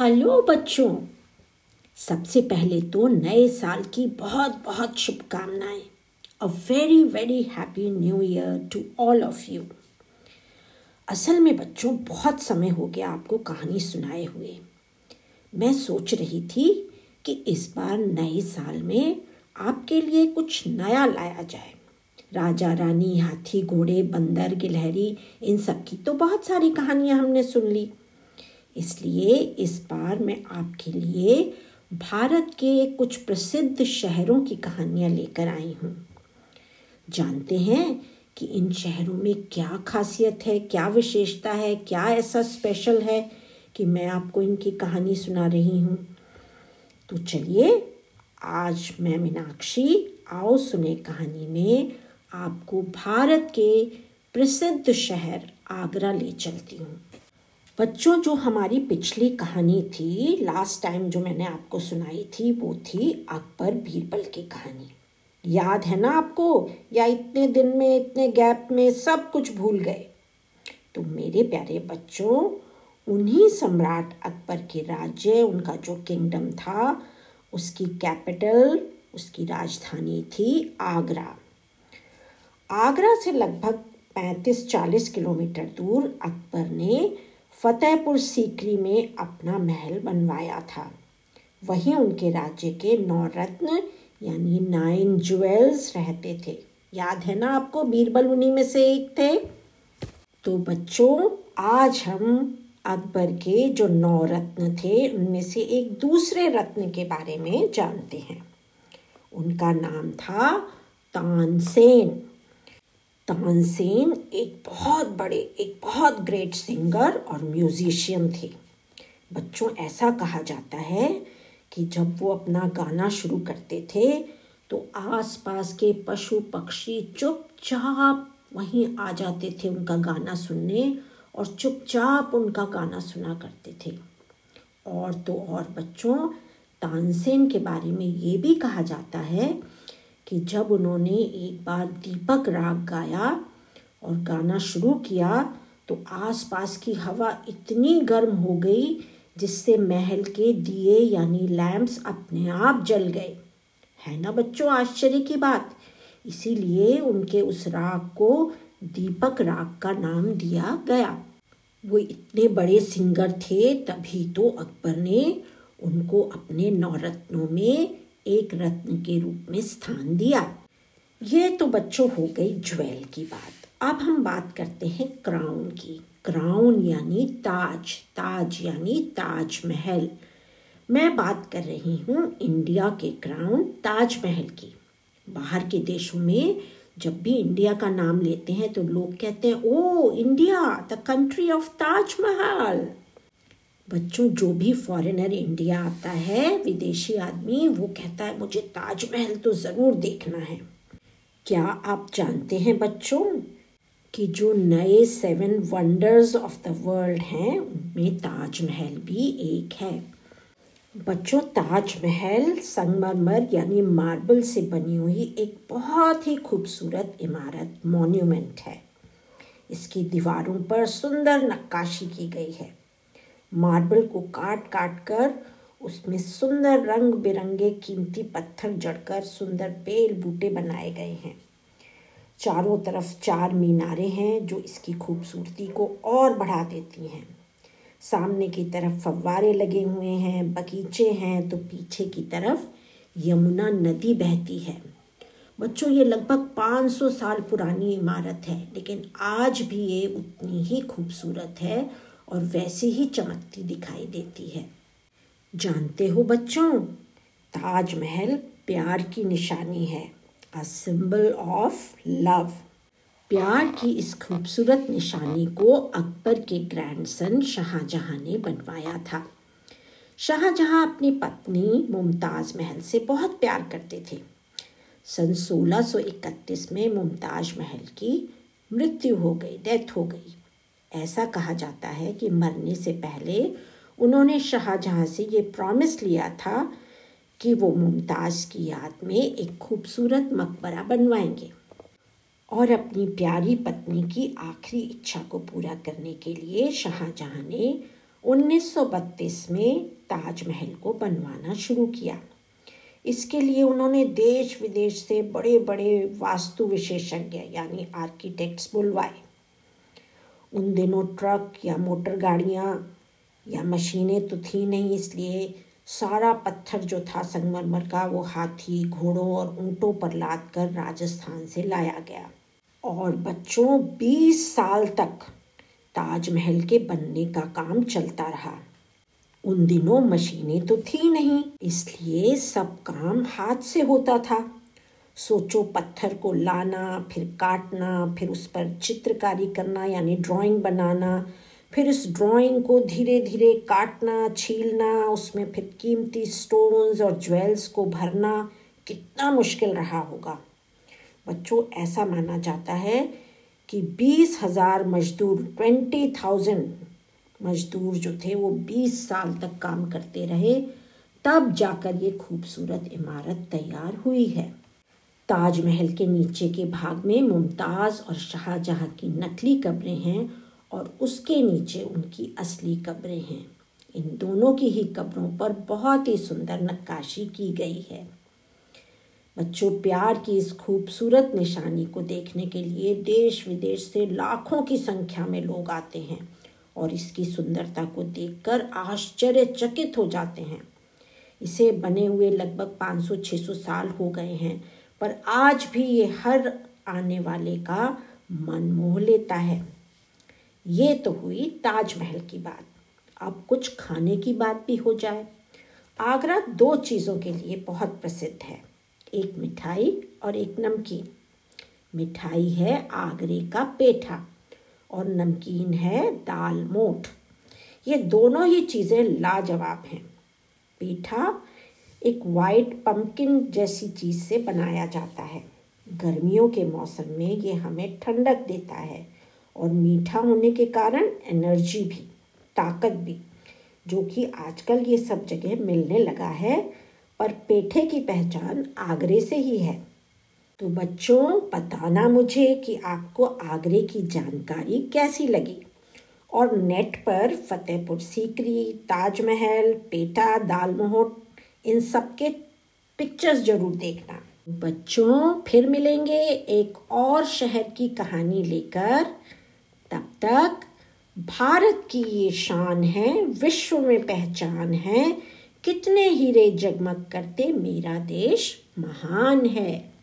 Hello बच्चों। सबसे पहले तो नए साल की बहुत बहुत शुभकामनाएँ। A very very happy new year to all of you असल में बच्चों, बहुत समय हो गया आपको कहानी सुनाए हुए। मैं सोच रही थी कि इस बार नए साल में आपके लिए कुछ नया लाया जाए। राजा, रानी, हाथी, घोड़े, बंदर, गिलहरी, इन सब की तो बहुत सारी कहानियाँ हमने सुन ली। इसलिए इस बार मैं आपके लिए भारत के कुछ प्रसिद्ध शहरों की कहानियाँ लेकर आई हूँ। जानते हैं कि इन शहरों में क्या खासियत है, क्या विशेषता है, क्या ऐसा स्पेशल है कि मैं आपको इनकी कहानी सुना रही हूँ। तो चलिए, आज मैं मीनाक्षी आओ सुने कहानी में आपको भारत के प्रसिद्ध शहर आगरा ले चलती हूँ। बच्चों, जो हमारी पिछली कहानी थी लास्ट टाइम जो मैंने आपको सुनाई थी, वो थी अकबर बीरबल की कहानी। याद है ना आपको? या इतने दिन में, इतने गैप में सब कुछ भूल गए? तो मेरे प्यारे बच्चों, उन्हीं सम्राट अकबर के राज्य, उनका जो किंगडम था, उसकी कैपिटल उसकी राजधानी थी आगरा। आगरा से लगभग 35-40 किलोमीटर दूर अकबर ने फतेहपुर सीकरी में अपना महल बनवाया था। वहीं उनके राज्य के नौ रत्न, यानी नाइन ज्वेल्स रहते थे। याद है ना आपको बीरबल उन्हीं में से एक थे? तो बच्चों, आज हम अकबर के जो नौ रत्न थे, उनमें से एक दूसरे रत्न के बारे में जानते हैं। उनका नाम था तानसेन। तानसेन एक बहुत बड़े, एक बहुत ग्रेट सिंगर और म्यूजिशियन थे। बच्चों, ऐसा कहा जाता है कि जब वो अपना गाना शुरू करते थे तो आसपास के पशु पक्षी चुपचाप वहीं आ जाते थे उनका गाना सुनने और चुपचाप उनका गाना सुना करते थे। और तो और बच्चों, तानसेन के बारे में ये भी कहा जाता है कि जब उन्होंने एक बार दीपक राग गाया और गाना शुरू किया तो आसपास की हवा इतनी गर्म हो गई जिससे महल के दिए यानी लैंप्स अपने आप जल गए। है ना बच्चों, आश्चर्य की बात? इसीलिए उनके उस राग को दीपक राग का नाम दिया गया। वो इतने बड़े सिंगर थे, तभी तो अकबर ने उनको अपने नवरत्नों में एक रत्न के रूप में स्थान दिया। ये तो बच्चों हो गई ज्वेल की बात। अब हम बात करते हैं क्राउन की। क्राउन यानी ताज ताज यानी ताजमहल। मैं बात कर रही हूँ इंडिया के क्राउन ताजमहल की। बाहर के देशों में जब भी इंडिया का नाम लेते हैं तो लोग कहते हैं ओ India, the country of Taj Mahal. बच्चों, जो भी फॉरेनर इंडिया आता है, विदेशी आदमी, वो कहता है, मुझे ताजमहल तो ज़रूर देखना है। क्या आप जानते हैं बच्चों, कि जो नए seven wonders of the world हैं, उनमें ताजमहल भी एक है। बच्चों, ताजमहल संगमरमर यानी मार्बल से बनी हुई एक बहुत ही खूबसूरत इमारत मॉन्यूमेंट है। इसकी दीवारों पर सुंदर नक्काशी की गई है। मार्बल को काट काट कर उसमें सुंदर रंग बिरंगे कीमती पत्थर जड़कर सुंदर बेल बूटे बनाए गए हैं। चारों तरफ़ चार मीनारे हैं जो इसकी खूबसूरती को और बढ़ा देती हैं। सामने की तरफ़ फव्वारे लगे हुए हैं, बगीचे हैं तो पीछे की तरफ़ यमुना नदी बहती है। बच्चों, ये लगभग 500 साल पुरानी इमारत है, लेकिन आज भी ये उतनी ही खूबसूरत है और वैसे ही चमकती दिखाई देती है। जानते हो बच्चों, ताजमहल प्यार की निशानी है अ सिंबल ऑफ़ लव प्यार की इस खूबसूरत निशानी को अकबर के ग्रैंडसन शाहजहां ने बनवाया था। शाहजहां अपनी पत्नी मुमताज़ महल से बहुत प्यार करते थे। सन 1631 में मुमताज़ महल की मृत्यु हो गई डेथ हो गई। ऐसा कहा जाता है कि मरने से पहले उन्होंने शाहजहाँ से ये प्रॉमिस लिया था कि वो मुमताज़ की याद में एक खूबसूरत मकबरा बनवाएँगे और अपनी प्यारी पत्नी की आखिरी इच्छा को पूरा करने के लिए शाहजहाँ ने 1932 में ताजमहल को बनवाना शुरू किया। इसके लिए उन्होंने देश विदेश से बड़े बड़े वास्तु विशेषज्ञ यानी आर्किटेक्ट्स बुलवाए। उन दिनों ट्रक या मोटर गाड़ियाँ या मशीनें तो थी नहीं, इसलिए सारा पत्थर जो था संगमरमर का, वो हाथी, घोड़ों और ऊँटों पर लाद कर राजस्थान से लाया गया। और बच्चों 20 साल तक ताजमहल के बनने का काम चलता रहा। उन दिनों मशीनें तो थी नहीं, इसलिए सब काम हाथ से होता था। सोचो पत्थर को लाना, फिर काटना, फिर उस पर चित्रकारी करना, यानी ड्राइंग बनाना, फिर इस ड्राइंग को धीरे धीरे काटना, छीलना, उसमें फिर कीमती स्टोन्स और ज्वेल्स को भरना, कितना मुश्किल रहा होगा। बच्चों, ऐसा माना जाता है कि बीस हज़ार मजदूर ट्वेंटी थाउज़ेंड मजदूर जो थे, वो बीस साल तक काम करते रहे, तब जाकर ये खूबसूरत इमारत तैयार हुई है। ताजमहल के नीचे के भाग में मुमताज़ और शाहजहाँ की नकली कब्रें हैं और उसके नीचे उनकी असली कब्रें हैं। इन दोनों की ही कब्रों पर बहुत ही सुंदर नक्काशी की गई है। बच्चों, प्यार की इस खूबसूरत निशानी को देखने के लिए देश विदेश से लाखों की संख्या में लोग आते हैं और इसकी सुंदरता को देखकर आश्चर्यचकित हो जाते हैं। इसे बने हुए लगभग 500-600 साल हो गए हैं। पर आज भी ये हर आने वाले का मन मोह लेता है। ये तो हुई ताजमहल की बात। अब कुछ खाने की बात भी हो जाए। आगरा दो चीज़ों के लिए बहुत प्रसिद्ध है। एक मिठाई और एक नमकीन। मिठाई है आगरे का पेठा और नमकीन है दाल मोठ। ये दोनों ही चीज़ें लाजवाब हैं। पेठा एक वाइट पम्पकिन जैसी चीज़ से बनाया जाता है। गर्मियों के मौसम में ये हमें ठंडक देता है और मीठा होने के कारण एनर्जी भी, ताकत भी, जो कि आजकल ये सब जगह मिलने लगा है, पर पेठे की पहचान आगरे से ही है। तो बच्चों, बताना मुझे कि आपको आगरे की जानकारी कैसी लगी? और नेट पर फतेहपुर सीकरी, ताजमहल, पेटा दालमोहट इन सबके पिक्चर्स ज़रूर देखना। बच्चों, फिर मिलेंगे एक और शहर की कहानी लेकर। तब तक, भारत की ये शान है, विश्व में पहचान है, कितने हीरे जगमग करते मेरा देश महान है।